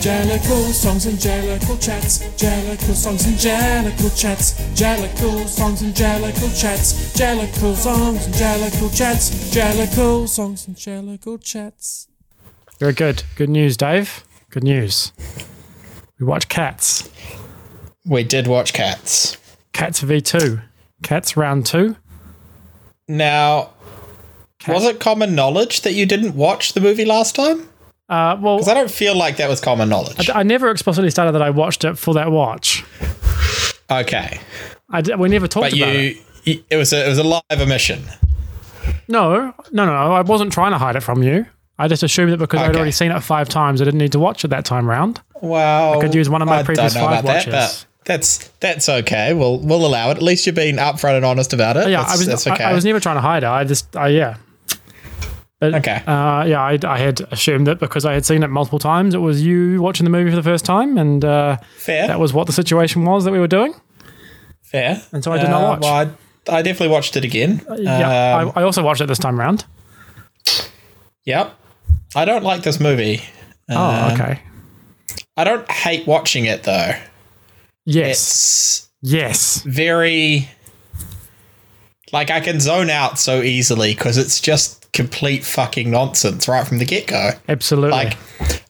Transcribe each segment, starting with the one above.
Jellicle songs and Jellicle chats. Jellicle songs and Jellicle chats. Jellicle songs and Jellicle chats. Jellicle songs and Jellicle chats. Jellicle songs and Jellicle chats. Very good. Good news, Dave. Good news. We watched Cats. We did watch Cats. Cats V2. Cats round two. Now, was it common knowledge that you didn't watch the movie last time? Uh, well, Because I don't feel like that was common knowledge. I never explicitly stated that I watched it for that watch. Okay, I we never talked but about you, it. you, it was a, it was a live omission. No, no, no. I wasn't trying to hide it from you. I just assumed that because I'd already seen it five times, I didn't need to watch it that time round. Wow. Well, I could use one of my I previous five that, watches. but that's that's okay. We'll we'll allow it. At least you're being upfront and honest about it. Yeah, that's, I was. that's I- okay. I, was never trying to hide it. I just. I yeah. But, Okay. Uh, yeah, I, I had assumed that because I had seen it multiple times, it was you watching the movie for the first time, and uh, fair. that was what the situation was that we were doing. fair. And so I did not Uh, watch. Well, I, I definitely watched it again. yeah, Um, I, I also watched it this time round. Yep. I don't like this movie. Oh, Um, okay. I don't hate watching it though. Yes, It's yes. very like I can zone out so easily because it's just complete fucking nonsense right from the get go. Absolutely. Like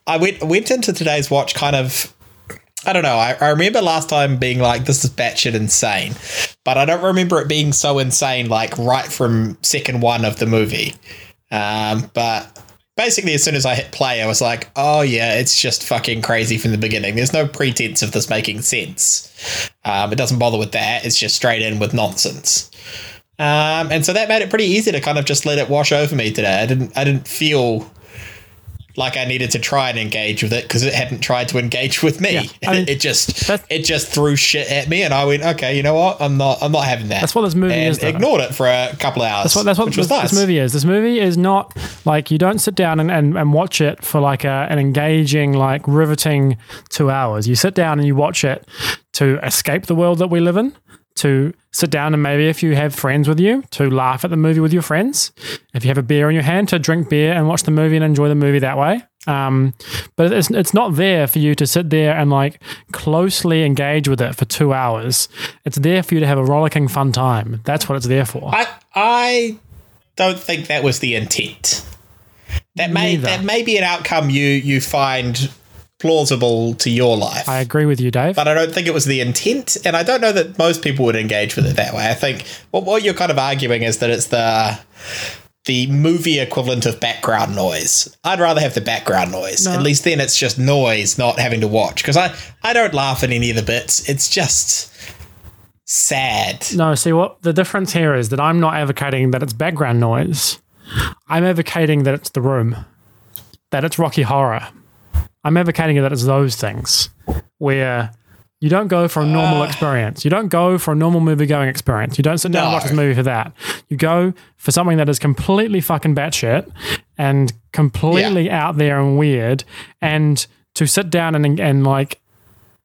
I went went into today's watch kind of I don't know. I, I remember last time being like, this is batshit insane. But I don't remember it being so insane like right from second one of the movie. Um, but basically as soon as I hit play, I was like, oh yeah, it's just fucking crazy from the beginning. There's no pretense of this making sense. Um, it doesn't bother with that. It's just straight in with nonsense. Um, and so that made it pretty easy to kind of just let it wash over me today. I didn't I didn't feel like I needed to try and engage with it because it hadn't tried to engage with me. Yeah, I mean, it just it just threw shit at me, and I went, okay, you know what? I'm not I'm not having that. That's what this movie and is, though. Ignored it for a couple of hours. That's what that's what this, nice. this movie is. This movie is not like you don't sit down and, and, and watch it for like a, an engaging, like riveting two hours. You sit down and you watch it to escape the world that we live in, to sit down and maybe if you have friends with you, to laugh at the movie with your friends. If you have a beer in your hand, to drink beer and watch the movie and enjoy the movie that way. Um, but it's it's not there for you to sit there and like closely engage with it for two hours. It's there for you to have a rollicking fun time. That's what it's there for. I I don't think that was the intent. That may Neither. that may be an outcome you you find plausible to your life. I agree with you, Dave. but I don't think it was the intent, and I don't know that most people would engage with it that way. I think what what you're kind of arguing is that it's the the movie equivalent of background noise. I'd rather have the background noise. At least then it's just noise, not having to watch. Because I I don't laugh at any of the bits. It's just sad. No, see what the difference here is that I'm not advocating that it's background noise. I'm advocating that it's the room, that it's Rocky Horror. I'm advocating that it's those things where you don't go for a normal ah. experience. You don't go for a normal movie going experience. You don't sit down and watch No. this movie for that. You go for something that is completely fucking batshit and completely out there and weird, and to sit down and and like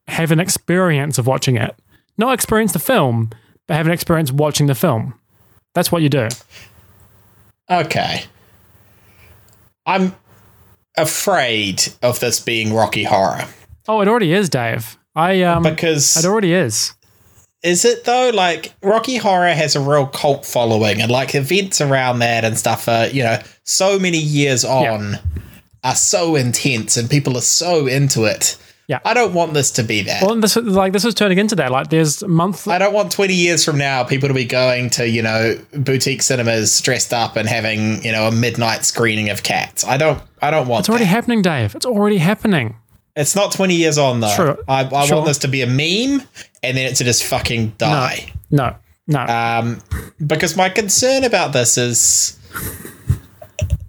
have an experience of watching it. Not experience the film, but have an experience watching the film. That's what you do. Okay. I'm afraid of this being Rocky Horror Oh, it already is, Dave. I um, because it already is. Is it though? Like Rocky Horror has a real cult following, and like events around that and stuff are you know so many years on are so intense, and people are so into it. Yeah. I don't want this to be that. Well, this is like this is turning into that. Like, there's monthly. I don't want 20 years from now people to be going to, you know, boutique cinemas dressed up and having, you know, a midnight screening of cats. I don't I don't want It's already that. happening, Dave. It's already happening. It's not 20 years on though. True. I, I Sure. want this to be a meme and then it to just fucking die. No, no. Um, because my concern about this is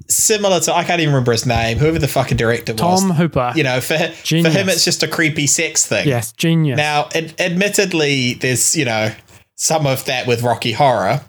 similar to I can't even remember his name, whoever the fucking director was. Tom Hooper. You know, for for him, it's just a creepy sex thing. yes, genius. Now, ad- admittedly, there's you know some of that with Rocky Horror,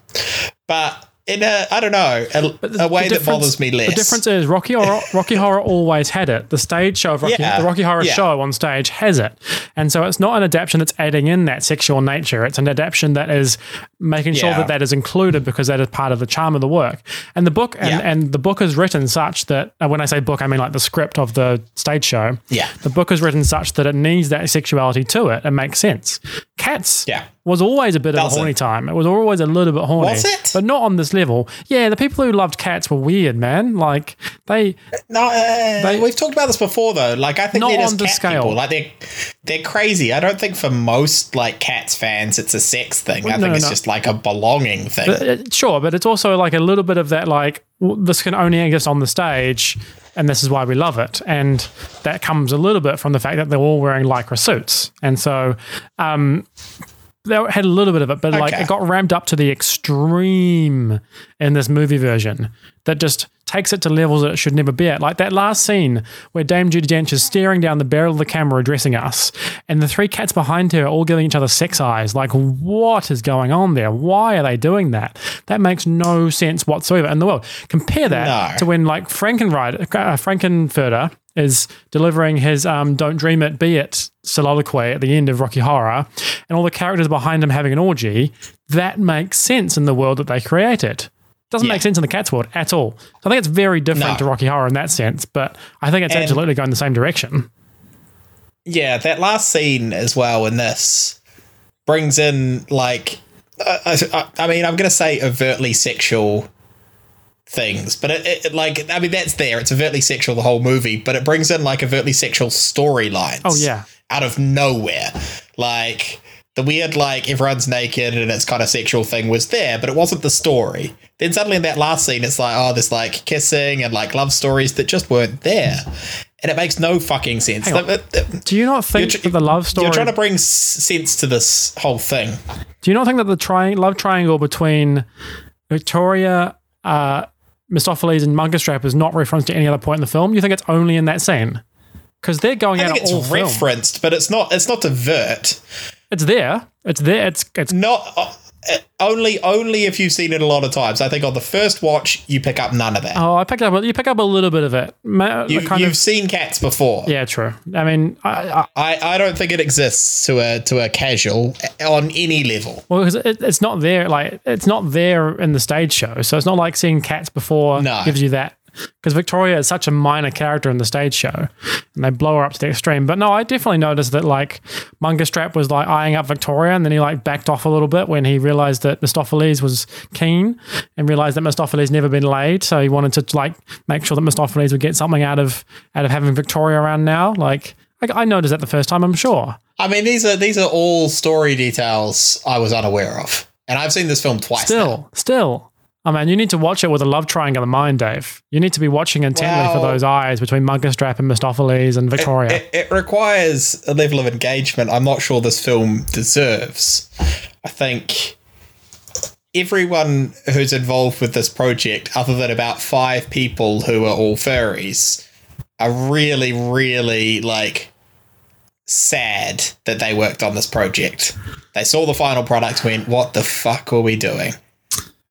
but in a I don't know a, The- a way that bothers me less. The difference is Rocky Horror, Rocky Horror always had it. The stage show of Rocky, Yeah, the Rocky Horror yeah. show on stage has it, and so it's not an adaptation that's adding in that sexual nature. It's an adaptation that is making sure that that is included because that is part of the charm of the work. And the book, and, Yeah. and the book is written such that uh, when I say book, I mean like the script of the stage show. Yeah. the book is written such that it needs that sexuality to it. It makes sense. Cats, Yeah. Was always a bit of Does a it? horny time. It was always a little bit horny. Was it? But not on this level. Yeah, the people who loved cats were weird, man. Like they No, uh, we've talked about this before though. Like I think Not they're just on the cat scale. people. Like they're they're crazy. I don't think for most like cats fans it's a sex thing. I no, think it's no. just like a belonging thing. Uh, Sure, but it's also like a little bit of that, like, this can only exist on the stage, and this is why we love it. And that comes a little bit from the fact that they're all wearing lycra suits. And so, um, they had a little bit of it, but like it got ramped up to the extreme in this movie version that just takes it to levels that it should never be at. Like that last scene where Dame Judi Dench is staring down the barrel of the camera addressing us, and the three cats behind her are all giving each other sex eyes. Like, what is going on there? Why are they doing that? That makes no sense whatsoever in the world. Compare that No. to when like Frankenrider, uh, Frankenfurter is delivering his um, "Don't Dream It, Be It" soliloquy at the end of Rocky Horror, and all the characters behind him having an orgy. That makes sense in the world that they created. Doesn't Yeah. make sense in the Cats world at all. So I think it's very different No. to Rocky Horror in that sense, but I think it's And- absolutely going the same direction. Yeah, that last scene as well in this brings in like uh, I, I mean I'm gonna say overtly sexual things, but it, it like I mean that's there. It's overtly sexual the whole movie, but it brings in like overtly sexual storylines. Oh, yeah. out of nowhere, like. The weird, like everyone's naked and it's kind of sexual thing was there, but it wasn't the story. Then suddenly in that last scene, it's like, oh, there's like kissing and like love stories that just weren't there, and it makes no fucking sense. Hang on. The- the- Do you not think tr- that the love story? you're trying to bring s- sense to this whole thing. do you not think that the tri- love triangle between Victoria, uh, Mistoffelees, and Munkustrap is not referenced at any other point in the film? You think it's only in that scene? Because they're going I out think all it's film. referenced, but it's not. It's not overt. It's there. It's there. It's it's Not uh, Uh, only. Only if you've seen it a lot of times. I think on the first watch you pick up none of that. oh, I picked up. You pick up a little bit of it. You, you've of. seen cats before. Yeah, true. I mean, I, I, I, I don't think it exists to a to a casual on any level. well, because it, it's not there. Like it's not there in the stage show, so it's not like seeing cats before No. gives you that. Because Victoria is such a minor character in the stage show, and they blow her up to the extreme. But no, I definitely noticed that like Munkustrap was like eyeing up Victoria, and then he like backed off a little bit when he realized that Mistoffelees was keen, and realized that Mistoffelees never been laid, so he wanted to like make sure that Mistoffelees would get something out of out of having Victoria around now. Like I, I noticed that the first time, I'm sure. I mean, these are these are all story details I was unaware of, and I've seen this film twice. now. Still, still. Oh, I mean, you need to watch it with a love triangle in mind, Dave. You need to be watching intently for those eyes between Munkustrap and Mistoffelees and Victoria. It, it requires a level of engagement I'm not sure this film deserves. I think everyone who's involved with this project, other than about five people who are all furries, are really, really like sad that they worked on this project. They saw the final product, went, "What the fuck are we doing?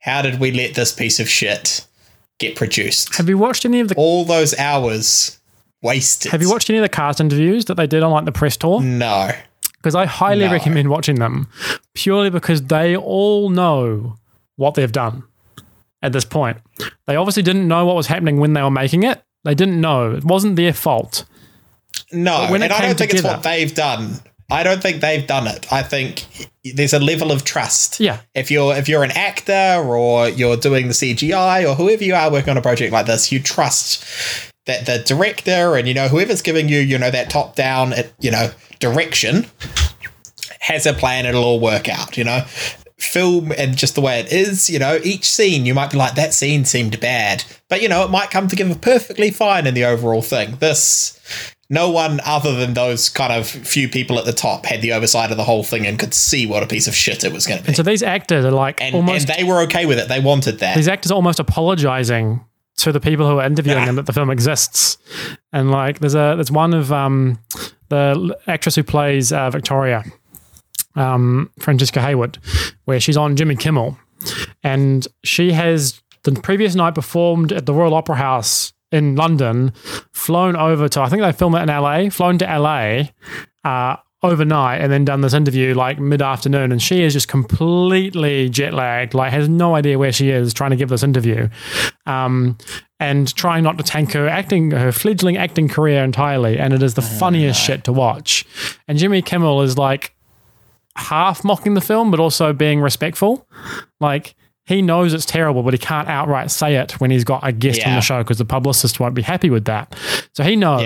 How did we let this piece of shit get produced?" have you watched any of the All those hours wasted. Have you watched any of the cast interviews that they did on like the press tour? No. Because I highly No. recommend watching them, purely because they all know what they've done at this point. They obviously didn't know what was happening when they were making it. They didn't know. It wasn't their fault. No, and I don't think it's what they've done. I don't think they've done it. I think there's a level of trust. Yeah. If you're if you're an actor or you're doing the CGI or whoever you are working on a project like this, you trust that the director and you know whoever's giving you you know that top down you know direction has a plan. It'll all work out. You know. Film and just the way it is, you know, each scene you might be like, that scene seemed bad. But you know, it might come together perfectly fine in the overall thing. This no one other than those kind of few people at the top had the oversight of the whole thing and could see what a piece of shit it was going to be. So these actors are like And, almost and they were okay with it. They wanted that. these actors are almost apologizing to the people who are interviewing Yeah. them that the film exists. And like, there's a there's one of um, the actress who plays uh, Victoria, um, Francesca Hayward, where she's on Jimmy Kimmel, and she has the previous night performed at the Royal Opera House in London, flown over to I think they film it in LA, flown to LA. Uh, overnight and then done this interview like mid afternoon and she is just completely jet lagged like has no idea where she is trying to give this interview um, and trying not to tank her acting her fledgling acting career entirely. And it is the funniest shit to watch. And Jimmy Kimmel is like half mocking the film but also being respectful. Like he knows it's terrible, but he can't outright say it when he's got a guest on the show because the publicist won't be happy with that. So he knows.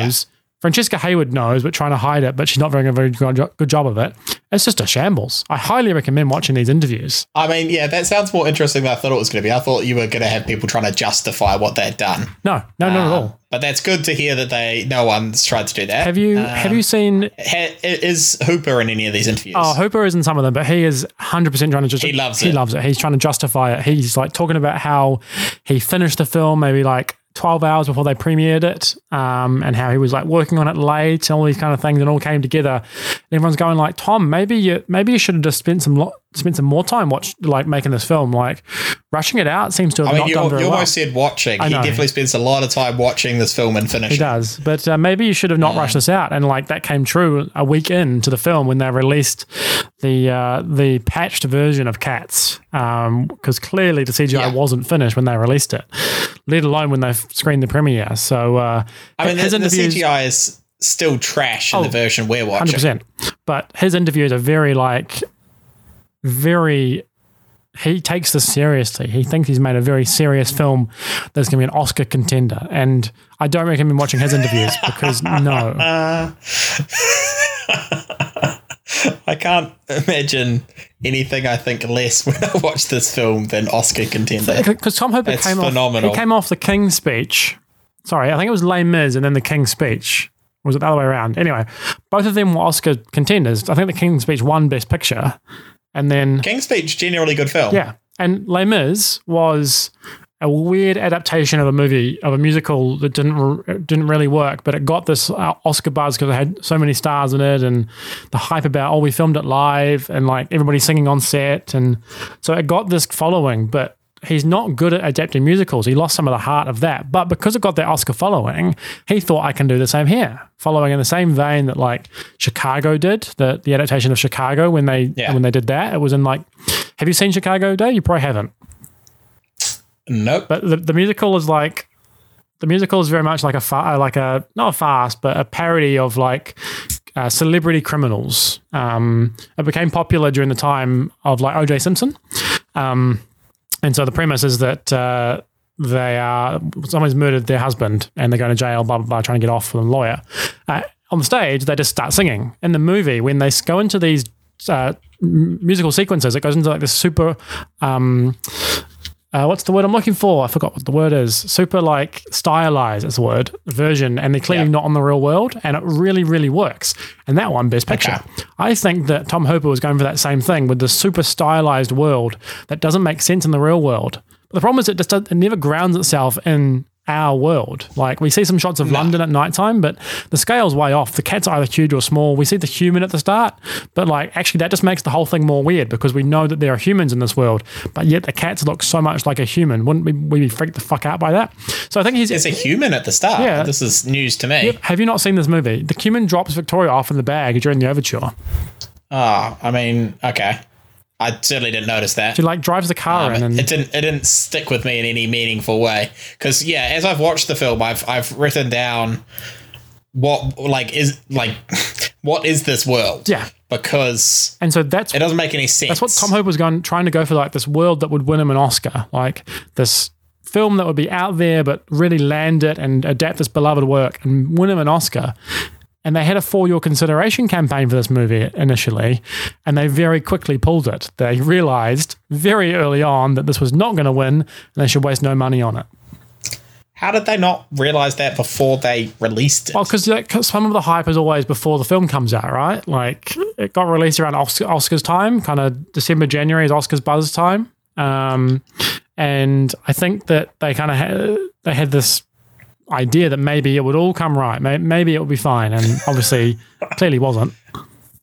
Francesca Hayward knows, but trying to hide it, but she's not doing a very good job of it. It's just a shambles. I highly recommend watching these interviews. I mean, yeah, that sounds more interesting than I thought it was going to be. I thought you were going to have people trying to justify what they'd done. No, no, not at um, all. But that's good to hear that they no one's tried to do that. Have you um, have you seen? Ha- is Hooper in any of these interviews? Oh, Hooper is in some of them, but he is 100 percent trying to just. He loves He it. loves it. He's trying to justify it. He's like talking about how he finished the film maybe like 12 hours before they premiered it, um, and how he was like working on it late and all these kind of things, and all came together. And everyone's going like, Tom, maybe you maybe you should have just spent some lo- spent some more time watch like making this film. Like rushing it out seems to have I mean, not you, done very you well. almost said watching. He definitely spends a lot of time watching this film and finishing. He does, but uh, maybe you should have not rushed this out, and like that came true a week into the film when they released the uh, the patched version of Cats, because clearly the CGI Yeah. wasn't finished when they released it, let alone when they screened the premiere. So uh, I mean, his the interviews, CGI is still trash in Oh, the version we're watching. hundred percent, but his interviews are very like very. He takes this seriously. He thinks he's made a very serious film that's going to be an Oscar contender, and I don't recommend watching his interviews because no. I can't imagine anything I think less when I watch this film than Oscar contender. because Tom Hooper It's came phenomenal. off. He came off the King's speech. Sorry, I think it was Les Mis and then the King's speech. Or was it the other way around? Anyway, both of them were Oscar contenders. I think the King's speech won Best Picture, and then King's Speech, generally good film. yeah, and Les Mis was a weird adaptation of a movie of a musical that didn't re- didn't really work, but it got this uh, Oscar buzz because it had so many stars in it, and the hype about oh we filmed it live and like everybody singing on set, and so it got this following. But he's not good at adapting musicals. He lost some of the heart of that, but because it got that Oscar following, he thought I can do the same here, following in the same vein that like Chicago did, the the adaptation of Chicago when they Yeah. when they did that. It was in like, have you seen Chicago, Dave? You probably haven't. Nope. But the, the musical is like the musical is very much like a fa- like a not a fast, but a parody of like uh, celebrity criminals. Um, it became popular during the time of like O.J. Simpson, um, and so the premise is that. Uh, they are someone's murdered their husband and they're going to jail, blah blah blah, trying to get off with a lawyer. Uh, on the stage, they just start singing. In the movie, when they go into these uh, musical sequences, it goes into like this super um, uh, what's the word I'm looking for? I forgot what the word is. Super like stylized is the word version, and they're clearly Yeah. not on the real world, and it really, really works. And that one, best picture. Okay. I think that Tom Hooper was going for that same thing with the super stylized world that doesn't make sense in the real world. But the problem is it just it never grounds itself in our world. Like we see some shots of London at nighttime, but the scale's way off. The cat's either huge or small. We see the human at the start, but like actually that just makes the whole thing more weird because we know that there are humans in this world, but yet the cats look so much like a human. Wouldn't we, we be freaked the fuck out by that? So I think he's It's a human at the start. Yeah. This is news to me. Have you not seen this movie? The human drops Victoria off in the bag during the overture. Oh, I mean, okay. I certainly didn't notice that. She like drives the car um, in and it didn't it didn't stick with me in any meaningful way because yeah as i've watched the film i've i've written down what like is like what is this world Yeah. because and so that's it doesn't make any sense That's what Tom Hope was going trying to go for, like this world that would win him an Oscar, like this film that would be out there but really land it and adapt this beloved work and win him an Oscar. And they had a for your consideration campaign for this movie initially, and they very quickly pulled it. They realized very early on that this was not going to win, and they should waste no money on it. how did they not realize that before they released it Well, because some of the hype is always before the film comes out, right? Like it got released around Oscar, Oscars time, kind of December, January is Oscars buzz time, um, and I think that they kind of had they had this idea that maybe it would all come right, maybe it would be fine, and obviously clearly wasn't.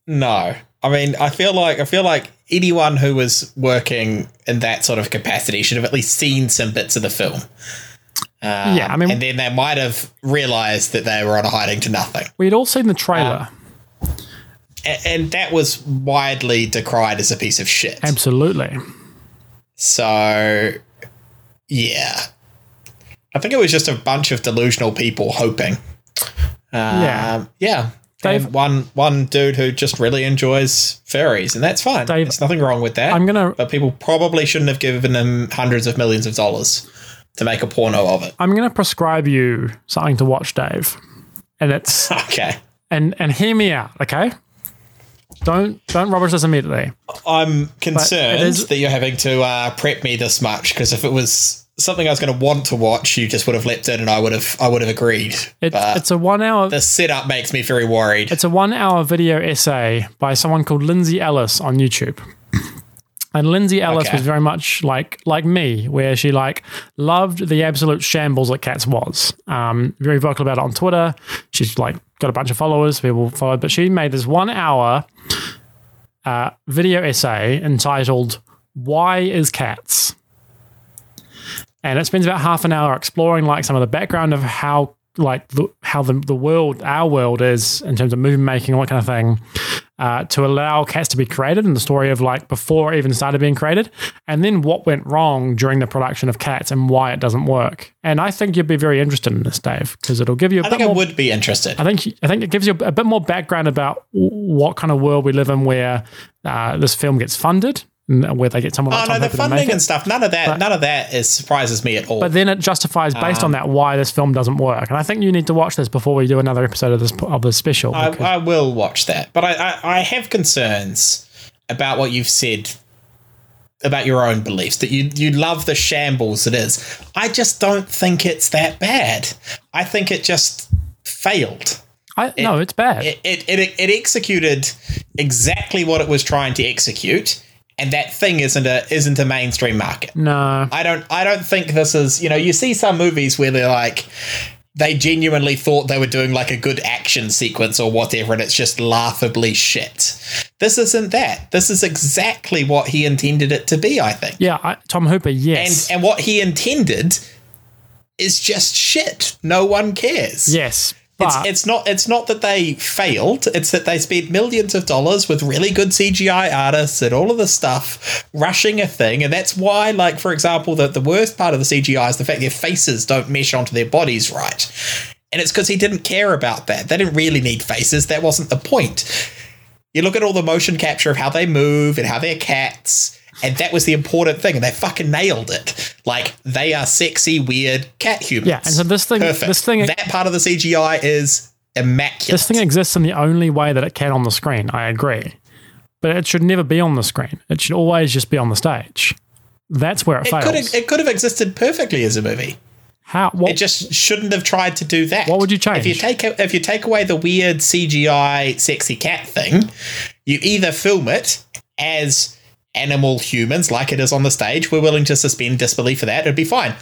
No. I mean, I feel like I feel like anyone who was working in that sort of capacity should have at least seen some bits of the film. Um, Yeah, I mean- and then they might have realized that they were on a hiding to nothing, We'd all seen the trailer. A- and that was widely decried as a piece of shit. Absolutely. So, yeah, I think it was just a bunch of delusional people hoping. Um, Yeah. yeah. Dave- and one one dude who just really enjoys fairies, and that's fine. Dave, There's nothing wrong with that. I'm gonna but people probably shouldn't have given him hundreds of millions of dollars to make a porno of it. I'm gonna prescribe you something to watch, Dave. And it's Okay, and and hear me out, okay? Don't don't rubbish this immediately. I'm concerned is- that you're having to uh, prep me this much because if it was something I was going to want to watch, you just would have leapt in, and I would have I would have agreed. It, it's a one hour the setup makes me very worried. It's a one hour video essay by someone called Lindsay Ellis on YouTube. And Lindsay Ellis Okay. was very much like like me, where she like loved the absolute shambles that Cats was. Um, very vocal about it on Twitter. She's like got a bunch of followers, people followed, but she made this one hour uh, video essay entitled "Why Is Cats." And it spends about half an hour exploring like some of the background of how like the, how the, the world our world is in terms of movie making all that kind of thing uh, to allow cats to be created and the story of like before it even started being created and then what went wrong during the production of cats and why it doesn't work and i think you'd be very interested in this dave because it'll give you a I bit think I would be interested. I think I think it gives you a, bit more background about what kind of world we live in, where uh, this film gets funded, where they get someone Oh like no, Tom the Hooper to funding and stuff. None of that. But- none of that is surprises me at all. But then it justifies based Um, on that why this film doesn't work. And I think you need to watch this before we do another episode of this of this special. I, I will watch that. But I, I, I have concerns about what you've said about your own beliefs that you you love the shambles it is. I just don't think it's that bad. I think it just failed. I, no, it's bad. It it, it it executed exactly what it was trying to execute, and that thing isn't a isn't a mainstream market. no, I don't I don't think this is you know you see some movies where they're like they genuinely thought they were doing like a good action sequence or whatever and it's just laughably shit. This isn't that. This is exactly what he intended it to be, I think. yeah, I, Tom Hooper, And yes, and what he intended is just shit. No one cares. yes, but it's not it's not that they failed. It's that they spent millions of dollars with really good cgi artists and all of this stuff rushing a thing. And that's why like for example the, the worst part of the cgi is the fact their faces don't mesh onto their bodies right. And it's because he didn't care about that. They didn't really need faces. That wasn't the point. You look at all the motion capture of how they move and how they're cats and that was the important thing and they fucking nailed it like they are sexy weird cat humans Yeah, and so this thing- Perfect. this thing- that part of the CGI is immaculate. this thing exists in the only way that it can on the screen. I agree, but it should never be on the screen. It should always just be on the stage. That's where it, it fails. could have, it could have existed perfectly as a movie. How? What? It just shouldn't have tried to do that. What would you change? If you take if you take away the weird CGI sexy cat thing, you either film it as animal humans like it is on the stage. We're willing to suspend disbelief for that. It'd be fine.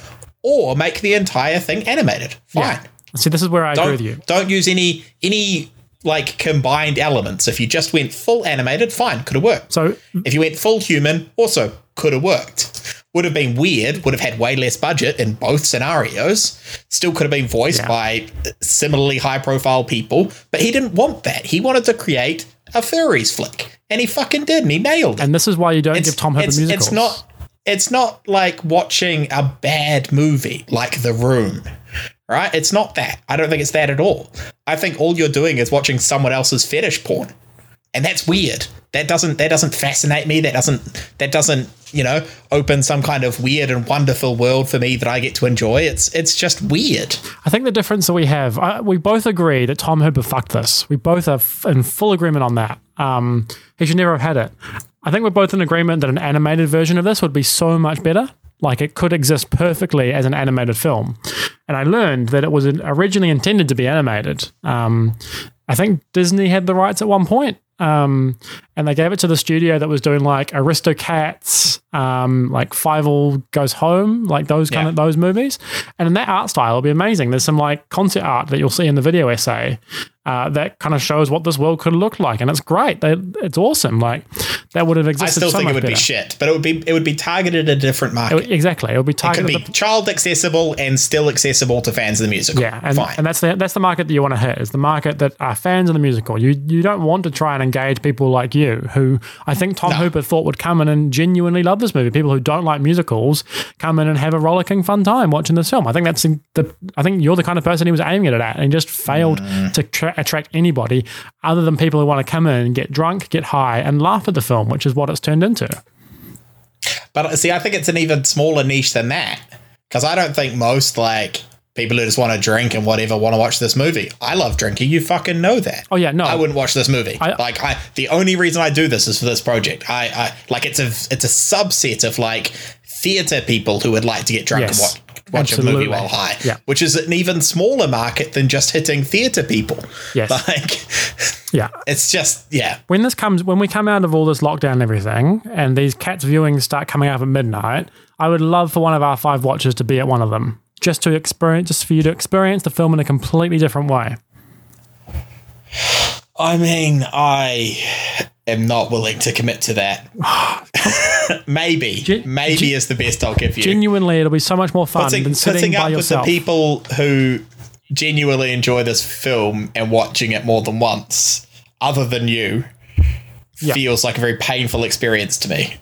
Or make the entire thing animated. Fine. Yeah. See, this is where I agree don't, with you. Don't use any any like combined elements. If you just went full animated, fine, could have worked. So If you went full human, also could have worked. Would have been weird, would have had way less budget in both scenarios. Still could have been voiced Yeah. by similarly high profile people, but he didn't want that. He wanted to create a furries flick. And he fucking did, and he nailed it. and this is why you don't It's, give Tom Hooper it's, musicals. it's not it's not like watching a bad movie like The Room. Right? It's not that. I don't think it's that at all. I think all you're doing is watching someone else's fetish porn. And that's weird. That doesn't that doesn't fascinate me. That doesn't that doesn't, you know, open some kind of weird and wonderful world for me that I get to enjoy. It's it's just weird. I think the difference that we have, uh, we both agree that Tom Hooper fucked this. We both are f- in full agreement on that. Um, he should never have had it. I think we're both in agreement that an animated version of this would be so much better. Like it could exist perfectly as an animated film. And I learned that it was originally intended to be animated. Um, I think Disney had the rights at one point. Um, and they gave it to the studio that was doing like Aristocats, um, like Fievel Goes Home, like those kind Yeah. of those movies. And in that art style, it'll be amazing. There's some like concept art that you'll see in the video essay uh, that kind of shows what this world could look like, and it's great. They, it's awesome. Like that would have existed. I still so think it would be shit, but it would be it would be targeted at a different market. Exactly, it would be It could targeted. be the- child accessible and still accessible to fans of the musical. Yeah, and, fine. and that's the that's the market that you want to hit is the market that are fans of the musical. You you don't want to try and engage people like you who I think Tom No. Hooper thought would come in and genuinely love this movie. People who don't like musicals come in and have a rollicking fun time watching this film. I think that's the I think you're the kind of person he was aiming it at, and he just failed Mm. to tra- attract anybody other than people who want to come in get drunk, get high, and laugh at the film, which is what it's turned into. But uh, see, I think it's an even smaller niche than that because I don't think most like people who just want to drink and whatever want to watch this movie. I love drinking. You fucking know that. Oh yeah, no, I wouldn't watch this movie. I- like I, the only reason I do this is for this project. I, I like it's a it's a subset of like theater people who would like to get drunk Yes, and watch watch a movie while high. Yeah. which is an even smaller market than just hitting theater people. Yes. like yeah. it's just yeah. when this comes when we come out of all this lockdown and everything and these cats viewings start coming up at midnight i would love for one of our five watchers to be at one of them just to experience just for you to experience the film in a completely different way I mean, I am not willing to commit to that. maybe, Gen- maybe is the best I'll give you. genuinely it'll be so much more fun putting, than sitting putting by up with the people who genuinely enjoy this film and watching it more than once, other than you, Yeah. feels like a very painful experience to me.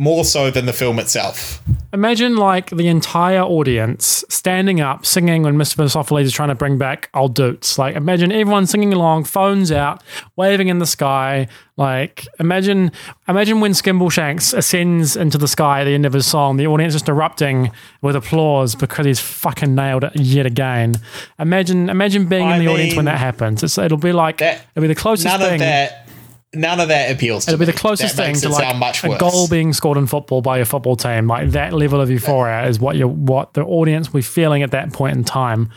More so than the film itself. imagine like the entire audience standing up singing when mr Mistoffelees is trying to bring back old dudes like imagine everyone singing along phones out waving in the sky like imagine imagine when skimbleshanks ascends into the sky at the end of his song the audience just erupting with applause because he's fucking nailed it yet again imagine imagine being I in the audience when that happens it's, it'll be like that- it'll be the closest None thing of that. None of that appeals to me. It'll be the closest that thing to like much a worse. goal being scored in football by your football team. Like that level of euphoria is what you what the audience will be feeling at that point in time.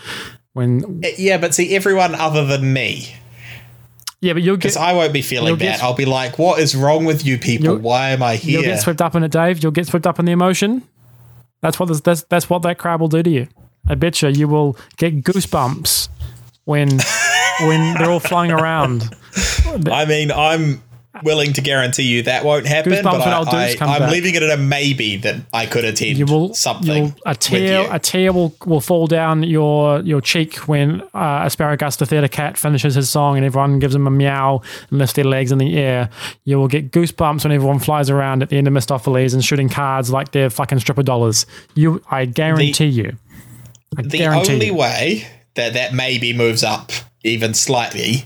When uh, Yeah, but see, everyone other than me, yeah, but you'll get because I won't be feeling that. I'll be like, "What is wrong with you people? Why am I here?" you'll get swept up in it, Dave. You'll get swept up in the emotion. That's what this, that's that's what that crowd will do to you. I bet you you will get goosebumps when when they're all flying around. I mean, I'm willing to guarantee you that won't happen, Goosebumps but I, I, I'm back. leaving it at a maybe that I could attend You will something. You'll, a tear, a tear will, will fall down your your cheek when uh, Asparagus the theatre cat finishes his song and everyone gives him a meow and lifts their legs in the air. You will get goosebumps when everyone flies around at the end of Mistoffelees and shooting cards like they're fucking stripper dollars. You, I guarantee you. I the guarantee only you. way that that maybe moves up even slightly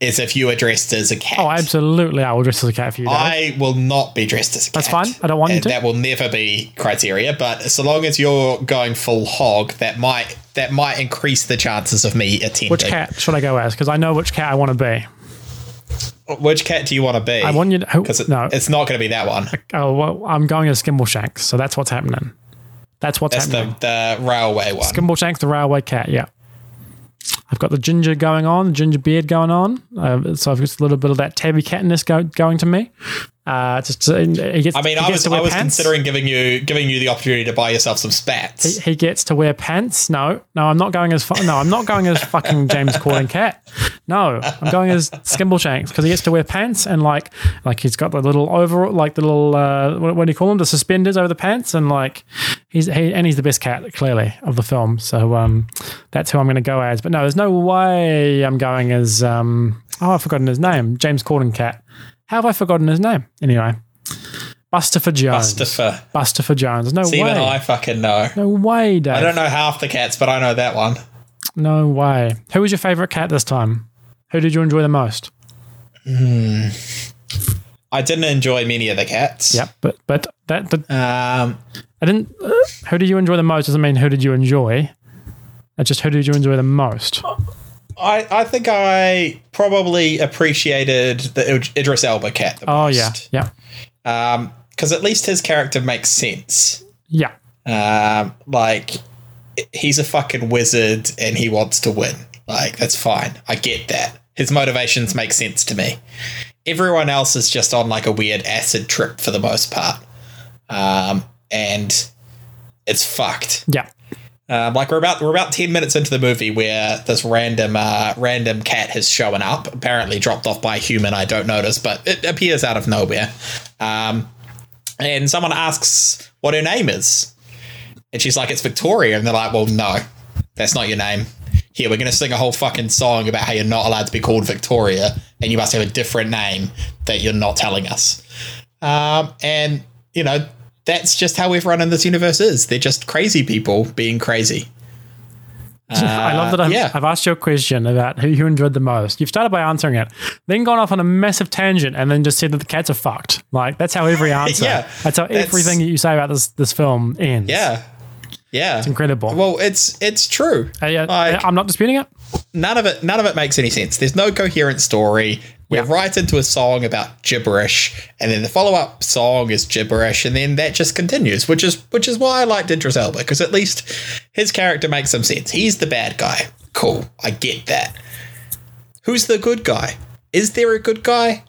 is if you are dressed as a cat. Oh, absolutely! I will dress as a cat for you. Dave. I will not be dressed as a cat. That's fine. I don't want you to. That will never be criteria. But so long as you're going full hog, that might that might increase the chances of me attending. which cat should I go as? Because I know which cat I want to be. Which cat do you want to be? I want you to. Because it, no, it's not going to be that one. oh well, I'm going as Skimbleshanks, so that's what's happening. That's what's That's happening. the the railway one. Skimbleshanks, the railway cat. Yeah. I've got the ginger going on, ginger beard going on. Uh, so I've got a little bit of that tabby catness go, going to me. Uh, just uh, he gets. I mean, he I was to I was pants. considering giving you giving you the opportunity to buy yourself some spats. He gets to wear pants. No, no, I'm not going as fu- no, I'm not going as fucking James Corden cat. No, I'm going as Skimbleshanks because he gets to wear pants and like like he's got the little overall like the little uh, what, what do you call them the suspenders over the pants and like he's he and he's the best cat clearly of the film. So um, that's who I'm going to go as. But no, there's no way I'm going as um, oh I've forgotten his name James Corden cat. How have I forgotten his name anyway? Bustopher Jones. Bustopher. Bustopher Jones. No See, way. even I fucking know. no way, Dave. I don't know half the cats, but I know that one. No way. Who was your favorite cat this time? Who did you enjoy the most? Hmm. I didn't enjoy many of the cats. Yep, but but that, that Um, I didn't. Uh, who did you enjoy the most doesn't mean who did you enjoy. It's just who did you enjoy the most. I, I think I probably appreciated the Idris Elba cat the Oh most. yeah, yeah, because at least his character makes sense. yeah. Um, like he's a fucking wizard and he wants to win. Like that's fine. I get that. His motivations make sense to me. Everyone else is just on like a weird acid trip for the most part. Um, and it's fucked. Yeah. Um, like we're about we're about ten minutes into the movie where this random uh, random cat has shown up, apparently dropped off by a human. I don't notice, but it appears out of nowhere. Um, and someone asks what her name is, and she's like, "It's Victoria," and they're like, "Well, no, that's not your name. Here, we're going to sing a whole fucking song about how you're not allowed to be called Victoria, and you must have a different name that you're not telling us." Um, and you know, that's just how everyone in this universe is. They're just crazy people being crazy. I love that I've, yeah. I've asked you a question about who you enjoyed the most. You've started by answering it, then gone off on a massive tangent, and then just said that the cats are fucked. Like that's how every answer. Yeah, that's how that's- everything that you say about this this film ends. Yeah. Yeah. It's incredible. Well, it's it's true. Uh, yeah, Like- I'm not disputing it. none of it none of it makes any sense. There's no coherent story. We're Yeah. right into a song about gibberish, and then the follow up song is gibberish, and then that just continues, which is which is why I liked Idris Elba because at least his character makes some sense. He's the bad guy. Cool, I get that. Who's the good guy? Is there a good guy?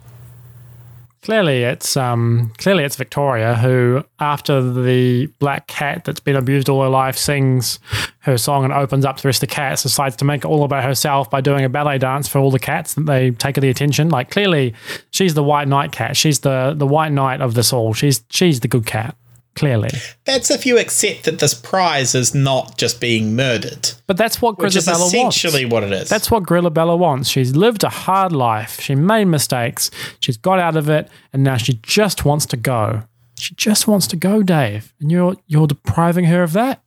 Clearly, it's um clearly it's Victoria who, after the black cat that's been abused all her life, sings her song and opens up to the rest of the cats. Decides to make it all about herself by doing a ballet dance for all the cats that they take the attention. Like clearly, she's the white knight cat. She's the the white knight of this all. She's she's the good cat. Clearly, That's if you accept that this prize is not just being murdered, but that's what Grisabella wants. essentially what it is. That's what Grillabella wants. She's lived a hard life. She made mistakes. She's got out of it, and now she just wants to go. She just wants to go, Dave. And you're you're depriving her of that.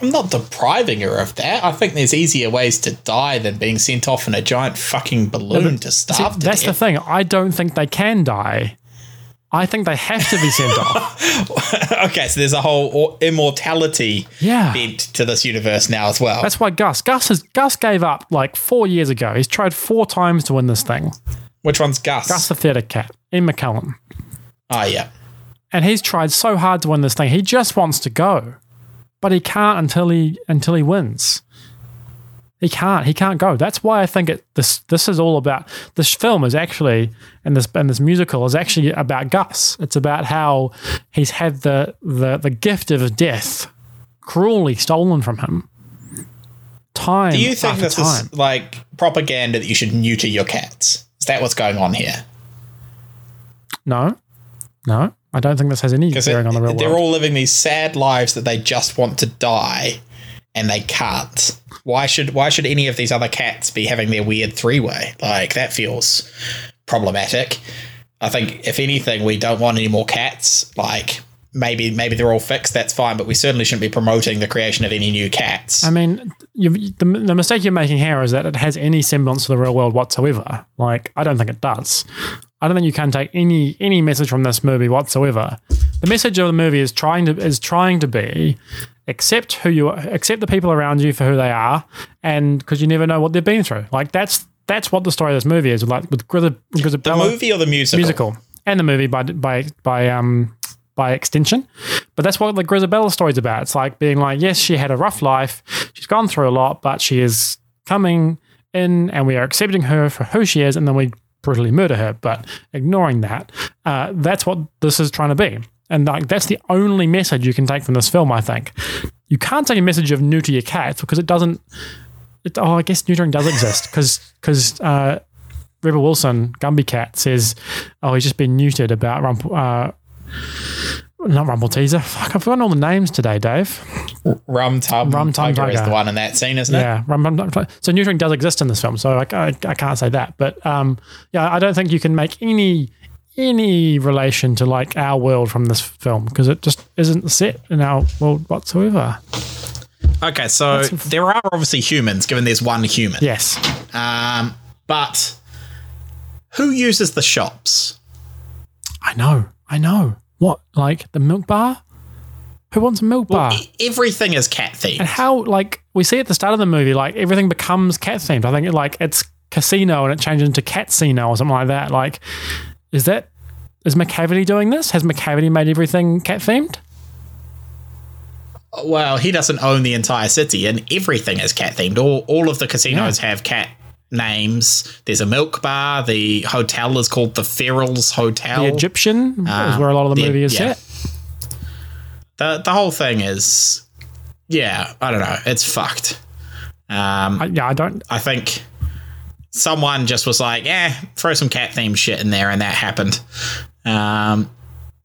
I'm not depriving her of that. I think there's easier ways to die than being sent off in a giant fucking balloon to See, starve to that's the thing. I don't think they can die. I think they have to be sent off. okay, so there's a whole immortality Yeah. bent to this universe now as well. That's why Gus Gus has Gus gave up like four years ago. He's tried four times to win this thing. Which one's Gus? Gus the theatre cat, Ian McKellen. oh yeah. and he's tried so hard to win this thing. He just wants to go, but he can't until he until he wins. He can't. He can't go. That's why I think it. This this is all about. This film is actually, and this and this musical is actually about Gus. It's about how he's had the the the gift of death cruelly stolen from him. Time. Do you think this time. is like propaganda that you should neuter your cats? Is that what's going on here? No, no. I don't think this has any bearing on the real they're world. all living these sad lives that they just want to die, and they can't. Why should Why should any of these other cats be having their weird three way? Like that feels problematic. I think if anything, we don't want any more cats. Like maybe maybe they're all fixed. That's fine, but we certainly shouldn't be promoting the creation of any new cats. I mean, the, the mistake you're making here is that it has any semblance to the real world whatsoever. Like, I don't think it does. I don't think you can take any any message from this movie whatsoever. The message of the movie is trying to is trying to be accept who you accept the people around you for who they are, and because you never know what they've been through. Like that's that's what the story of this movie is. Like with Grizzab- the movie or the musical? musical and the movie by by by um by extension. But that's what the Grisabella story's about. It's like being like, yes, she had a rough life, she's gone through a lot, but she is coming in, and we are accepting her for who she is, and then we brutally murder her. But ignoring that, uh, that's what this is trying to be. And like that's the only message you can take from this film, I think. You can't take a message of neuter your cats because it doesn't. It, oh, I guess neutering does exist because because uh, Rebel Wilson, Gumbie Cat, says, "Oh, he's just been neutered about Rumple, uh, not Rumpleteazer. Fuck, I've forgotten all the names today, Dave. Rum Tum Rum Tiger is the one in that scene, isn't it? Yeah, Rum, Rum, Rum- so neutering does exist in this film, so I, I, I can't say that. But um, yeah, I don't think you can make any any relation to like our world from this film because it just isn't set in our world whatsoever. Okay, so there are obviously humans, given there's one human. Yes, Um, but who uses the shops? I know, I know. What like the milk bar? Who wants a milk bar? E- Everything is cat themed. and how like we see at the start of the movie like everything becomes cat themed i think like it's casino and it changes into catsino or something like that like is that is Macavity doing this has Macavity made everything cat themed Well, he doesn't own the entire city, and everything is cat themed. All all of the casinos have cat names. There's a milk bar. The hotel is called the Ferrell's Hotel. The Egyptian is Uh, where a lot of the, the- movie is yeah. set. the the whole thing is, yeah, I don't know. It's fucked. Um, I, yeah, I don't. I think someone just was like, "Yeah, throw some cat themed shit in there," and that happened. Um,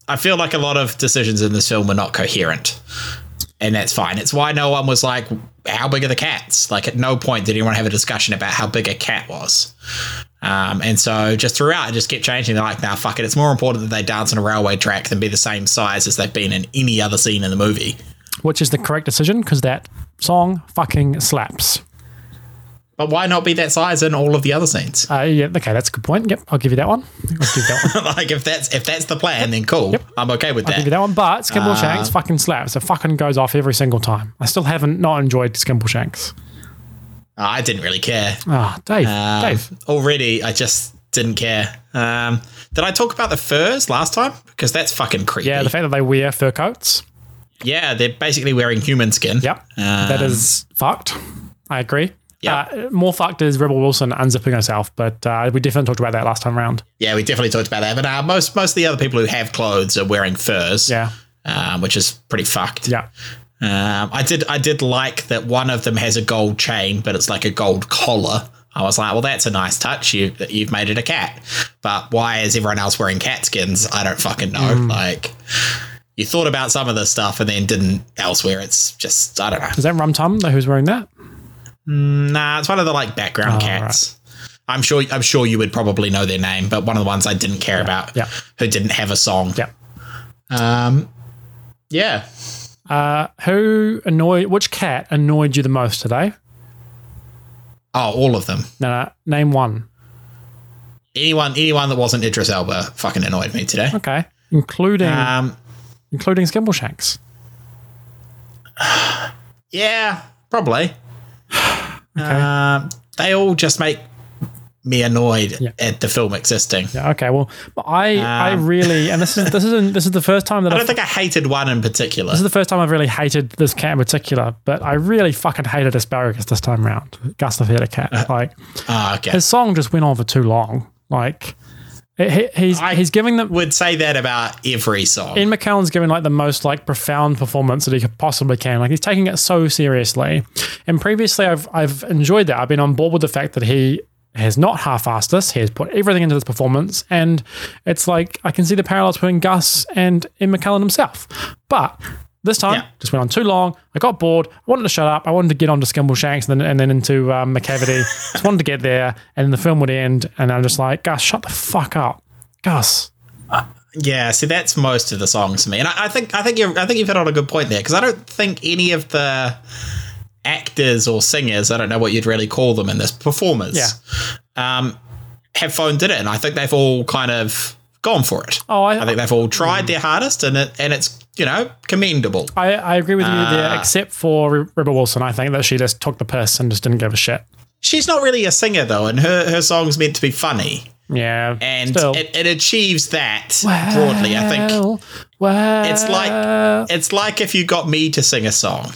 I feel like a lot of decisions in this film were not coherent, and that's fine. It's why no one was like, "How big are the cats?" Like, at no point did anyone have a discussion about how big a cat was. Um, and so just throughout, it just kept changing. They're like, "Nah, fuck it. It's more important that they dance on a railway track than be the same size as they've been in any other scene in the movie." Which is the correct decision because that song fucking slaps. But why not be that size in all of the other scenes? Uh, yeah, okay, that's a good point. Yep, I'll give you that one. I'll give you that one. like if that's if that's the plan, then cool. Yep. I'm okay with that. I'll give you that. that one. But Skimble Uh, Shanks fucking slaps. It fucking goes off every single time. I still haven't not enjoyed Skimble Shanks. I didn't really care. Ah, Dave, Um, Dave. Already, I just didn't care. Um, did I talk about the furs last time? Because that's fucking creepy. Yeah, the fact that they wear fur coats. Yeah, they're basically wearing human skin. Yep, Um, that is fucked. I agree. Yep. Uh, more fucked is Rebel Wilson unzipping herself, but uh, we definitely talked about that last time round. Yeah, we definitely talked about that. But uh, most most of the other people who have clothes are wearing furs. Yeah, um, which is pretty fucked. yeah. Um, I did I did like that one of them has a gold chain, but it's like a gold collar. I was like, well, that's a nice touch. You you've made it a cat, but why is everyone else wearing cat skins? I don't fucking know. Mm. Like, you thought about some of this stuff and then didn't elsewhere. It's just I don't know. Is that Rum Tum who's wearing that? Nah, it's one of the like background Oh, cats. I'm sure I'm sure you would probably know their name, but one of the ones I didn't care about, yeah. who didn't have a song. Yeah. Um, yeah. Uh, who annoyed? Which cat annoyed you the most today? Oh, all of them. No, no, name one. Anyone anyone that wasn't Idris Elba fucking annoyed me today. Okay, including Um, including Skimbleshanks. yeah, probably. Um, they all just make me annoyed Yeah. at the film existing. Yeah. Okay. Well, I I Um, really and this is this is this is the first time that I I've, don't think I hated one in particular. this is the first time I've really hated this cat in particular. But I really fucking hated asparagus this time round. Gus the theater cat. Uh, like Ah, okay. his song just went on for too long. Like he, he- he's I- he's giving them. Would say that about every song. Ian McKellen's giving like the most like profound performance that he could possibly can. Like he's taking it so seriously. And previously, I've I've enjoyed that. I've been on board with the fact that he has not half-assed this. He has put everything into this performance, and it's like I can see the parallels between Gus and Ian McKellen himself. But this time, Yeah. just went on too long. I got bored. I wanted to shut up. I wanted to get onto Skimbleshanks and then, and then into um, Macavity. just wanted to get there, and then the film would end, and I'm just like, Gus, shut the fuck up, Gus. Yeah, see, that's most of the songs to me, and I, I think I think you I think you've hit on a good point there because I don't think any of the actors or singers, I don't know what you'd really call them in this, performers, Yeah. um, have phoned it in. I think they've all kind of gone for it. Oh, I, I think they've all tried their hardest, and it and it's you know commendable. I, I agree with you there, Ah. except for Rebel Wilson. I think that she just took the piss and just didn't give a shit. She's not really a singer though, and her her song's meant to be funny, Yeah, and it, it achieves that broadly. I think Well, well, It's like it's like if you got me to sing a song.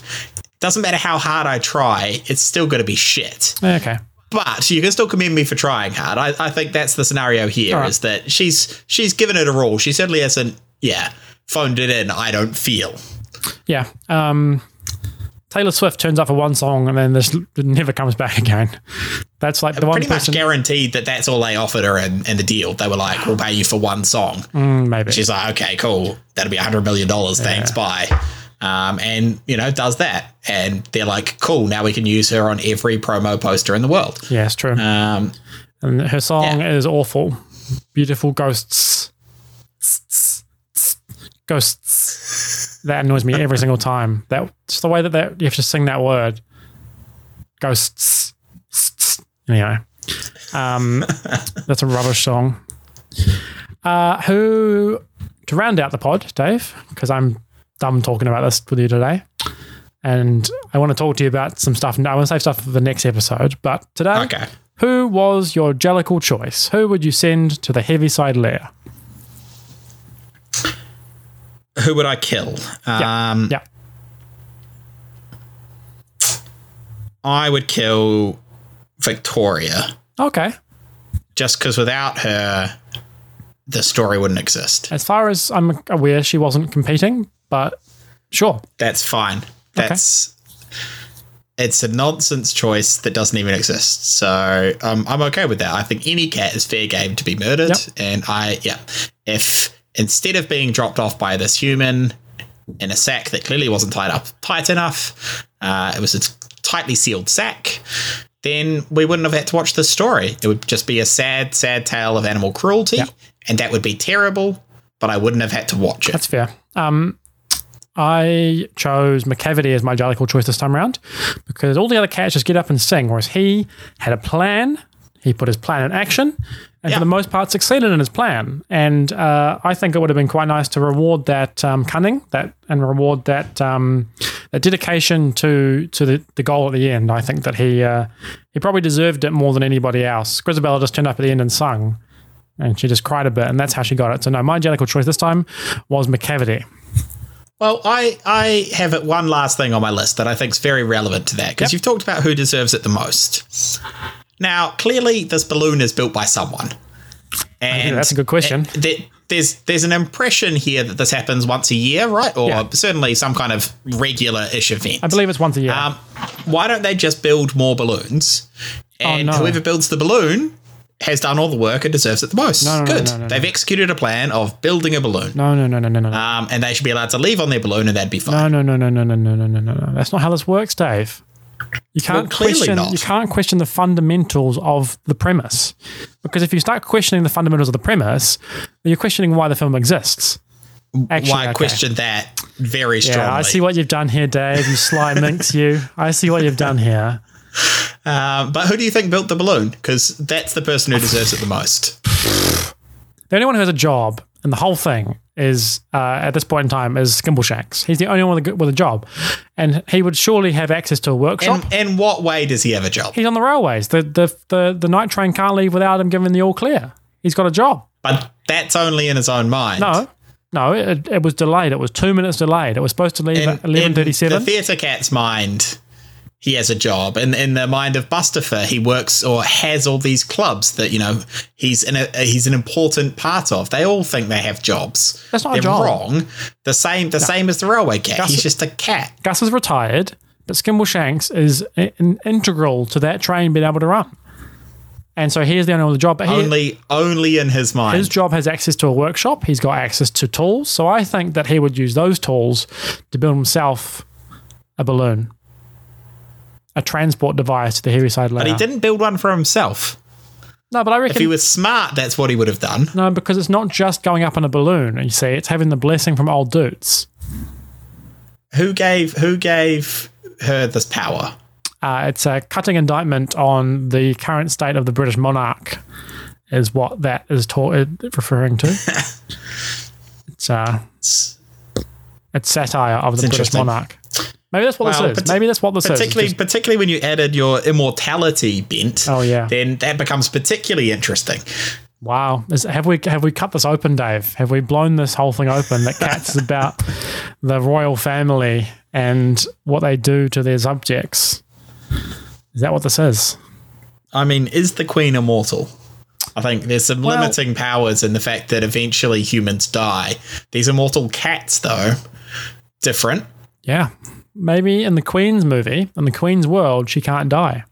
Doesn't matter how hard I try, it's still going to be shit. okay. But you can still commend me for trying hard. I, I think that's the scenario here: right. is that she's she's given it a roll. She certainly hasn't, yeah, phoned it in. I don't feel. Yeah. Um, Taylor Swift turns up for one song and then this never comes back again. That's like the one Pretty much person. guaranteed that that's all they offered her in, in the deal. They were like, "We'll pay you for one song." Mm, maybe. She's like, "Okay, cool. That'll be a hundred million dollars. Thanks, bye." Um, and you know, does that, and they're like, "Cool. Now we can use her on every promo poster in the world." yeah, it's true. Um, and her song yeah. is awful. Beautiful ghosts. Ghosts. That annoys me every single time. That just the way that, that you have to sing that word. Ghosts. Anyway, um, that's a rubbish song. Uh, who to round out the pod, Dave? Because I'm done talking about this with you today, and I want to talk to you about some stuff. And I want to save stuff for the next episode, but today, okay. who was your Jellicle choice? Who would you send to the Heaviside layer? Who would I kill? Yeah. Um, yeah. I would kill Victoria, Okay. just because without her, the story wouldn't exist. As far as I'm aware, she wasn't competing, but sure. That's fine. That's it's a nonsense choice that doesn't even exist. So um, I'm okay with that. I think any cat is fair game to be murdered, Yep. and I yeah, if instead of being dropped off by this human in a sack that clearly wasn't tied up tight enough, uh, it was a tightly sealed sack. Then we wouldn't have had to watch this story. It would just be a sad, sad tale of animal cruelty, Yep. and that would be terrible. But I wouldn't have had to watch it. That's fair. Um, I chose Macavity as my Jellicle choice this time around because all the other cats just get up and sing, whereas he had a plan. He put his plan in action, and Yeah. for the most part, succeeded in his plan. And uh, I think it would have been quite nice to reward that um, cunning, that and reward that um, that dedication to to the, the goal at the end. I think that he uh, he probably deserved it more than anybody else. Grizabella just turned up at the end and sung, and she just cried a bit, and that's how she got it. So no, my Jellicle choice this time was Macavity. Well, I I have it one last thing on my list that I think is very relevant to that because Yep. you've talked about who deserves it the most. Now, clearly, this balloon is built by someone, and that's a good question. there- there's there's an impression here that this happens once a year, right? Or Yeah. certainly some kind of regular-ish event. I believe it's once a year. Um, why don't they just build more balloons? And Oh, no. whoever builds the balloon has done all the work and deserves it the most. no, no, Good. no. They've executed a plan of building a balloon. no, no, no, no, no, no, Um, and they should be allowed to leave on their balloon and that'd be fine. no, no, no, no, no, no, no, no, no, no. That's not how this works, Dave. You can't Well, question. not. You can't question the fundamentals of the premise, because if you start questioning the fundamentals of the premise, you're questioning why the film exists. Actually, Why okay. question that very strongly? Yeah, I see what you've done here, Dave. You sly minx, you. I see what you've done here. Um, but who do you think built the balloon? Because that's the person who deserves it the most. The only one who has a job and the whole thing is uh, at this point in time is Skimbleshanks. He's the only one with a, with a job, and he would surely have access to a workshop. And in what way does he have a job? He's on the railways. The, the the the night train can't leave without him giving the all clear. He's got a job. But that's only in his own mind. No, no, it, it was delayed. It was two minutes delayed. It was supposed to leave In, at eleven thirty-seven. the theatre cat's mind, he has a job. And in the mind of Bustopher, he works or has all these clubs that, you know, he's in a, he's an important part of. They all think they have jobs. That's not a They're job. wrong. The same the same as the railway cat. Gus- he's just a cat. Gus is retired, but Skimbleshanks is in, integral to that train being able to run. And so he's the only one with job. But he, Only only in his mind. his job has access to a workshop. He's got access to tools. So I think that he would use those tools to build himself a balloon, a transport device to the Heaviside layer. but he didn't build one for himself. No, but I reckon If he was smart, that's what he would have done. No, because it's not just going up in a balloon. You see, it's having the blessing from old dudes. Who gave who gave her this power? Uh, it's a cutting indictment on the current state of the British monarch, is what that is ta- referring to. it's uh, it's satire of the British monarch. Maybe that's what Well, this is. Maybe that's what this is. Particularly, just- particularly when you added your immortality bent. Oh, yeah. Then that becomes particularly interesting. wow, is, have we have we cut this open, Dave? Have we blown this whole thing open? That Cats is about the royal family and what they do to their subjects. Is that what this is? I mean, is the queen immortal? I think there's some Well- limiting powers in the fact that eventually humans die. These immortal cats, though, different. Yeah. Maybe in the Queen's movie, in the Queen's world, she can't die.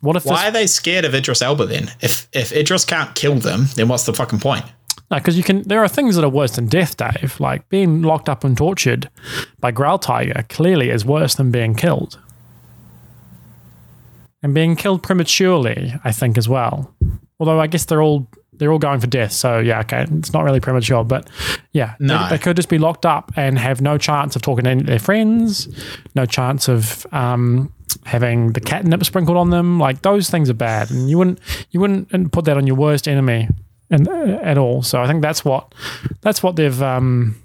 What if Why this? are they scared of Idris Elba then? If if Idris can't kill them, then what's the fucking point? Because you can. There are things that are worse than death, Dave. Like being locked up and tortured by Growltiger clearly is worse than being killed. And being killed prematurely, I think, as well. Although I guess they're all they're all going for death, so yeah, okay, it's not really premature, but yeah, they- No. they, could just be locked up and have no chance of talking to any of their friends, no chance of um, having the catnip sprinkled on them. Like those things are bad, and you wouldn't you wouldn't put that on your worst enemy and, uh, at all. So I think that's what that's what they've um,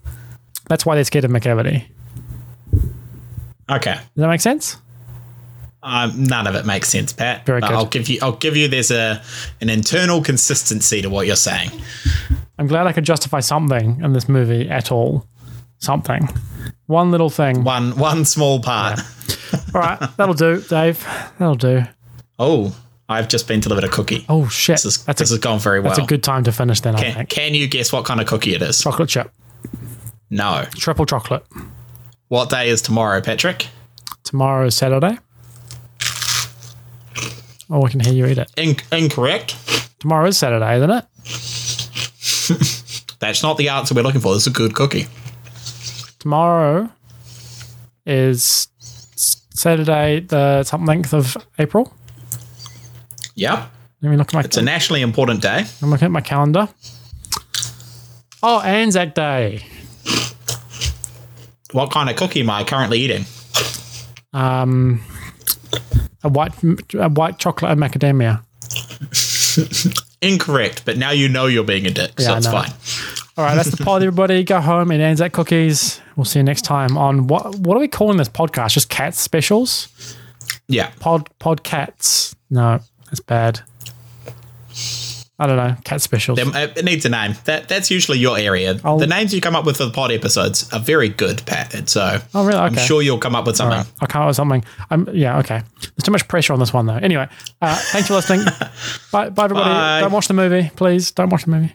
that's why they're scared of Macavity. Okay. Does that make sense? Um, none of it makes sense, Pat. Very good. I'll give you. I'll give you. There's a an internal consistency to what you're saying. I'm glad I could justify something in this movie at all. Something, one little thing. One one small part. All right, that'll do, Dave. That'll do. Oh, I've just been delivered a cookie. Oh shit! This, is, that's this a, has gone very well. that's a good time to finish. Then I Can, think can you guess what kind of cookie it is? chocolate chip, No. triple chocolate. What day is tomorrow, Patrick? Tomorrow is Saturday. Oh, I can hear you eat it. In- incorrect. Tomorrow is Saturday, isn't it? That's not the answer we're looking for. This is a good cookie. Tomorrow is Saturday, the something of April. Yep. Let me look at my. It's a nationally important day. I'm looking at my calendar. Oh, Anzac Day. What kind of cookie am I currently eating? Um, a white, a white chocolate and macadamia. Incorrect, but now you know you're being a dick, Yeah, so it's fine. All right, that's the pod, everybody. Go home and Anzac cookies. We'll see you next time on what? What are we calling this podcast? Just cat specials? Yeah. Pod pod cats? No, that's bad. I don't know. Cat specials. Them- uh, It needs a name. That That's usually your area. I'll- the names you come up with for the pod episodes are very good, Pat. And so Oh, really? I'm sure you'll come up with something. I can't with something. I'm yeah, okay. There's too much pressure on this one though. Anyway, uh, thanks for listening. bye, bye everybody. Bye. Don't watch the movie, please. Don't watch the movie.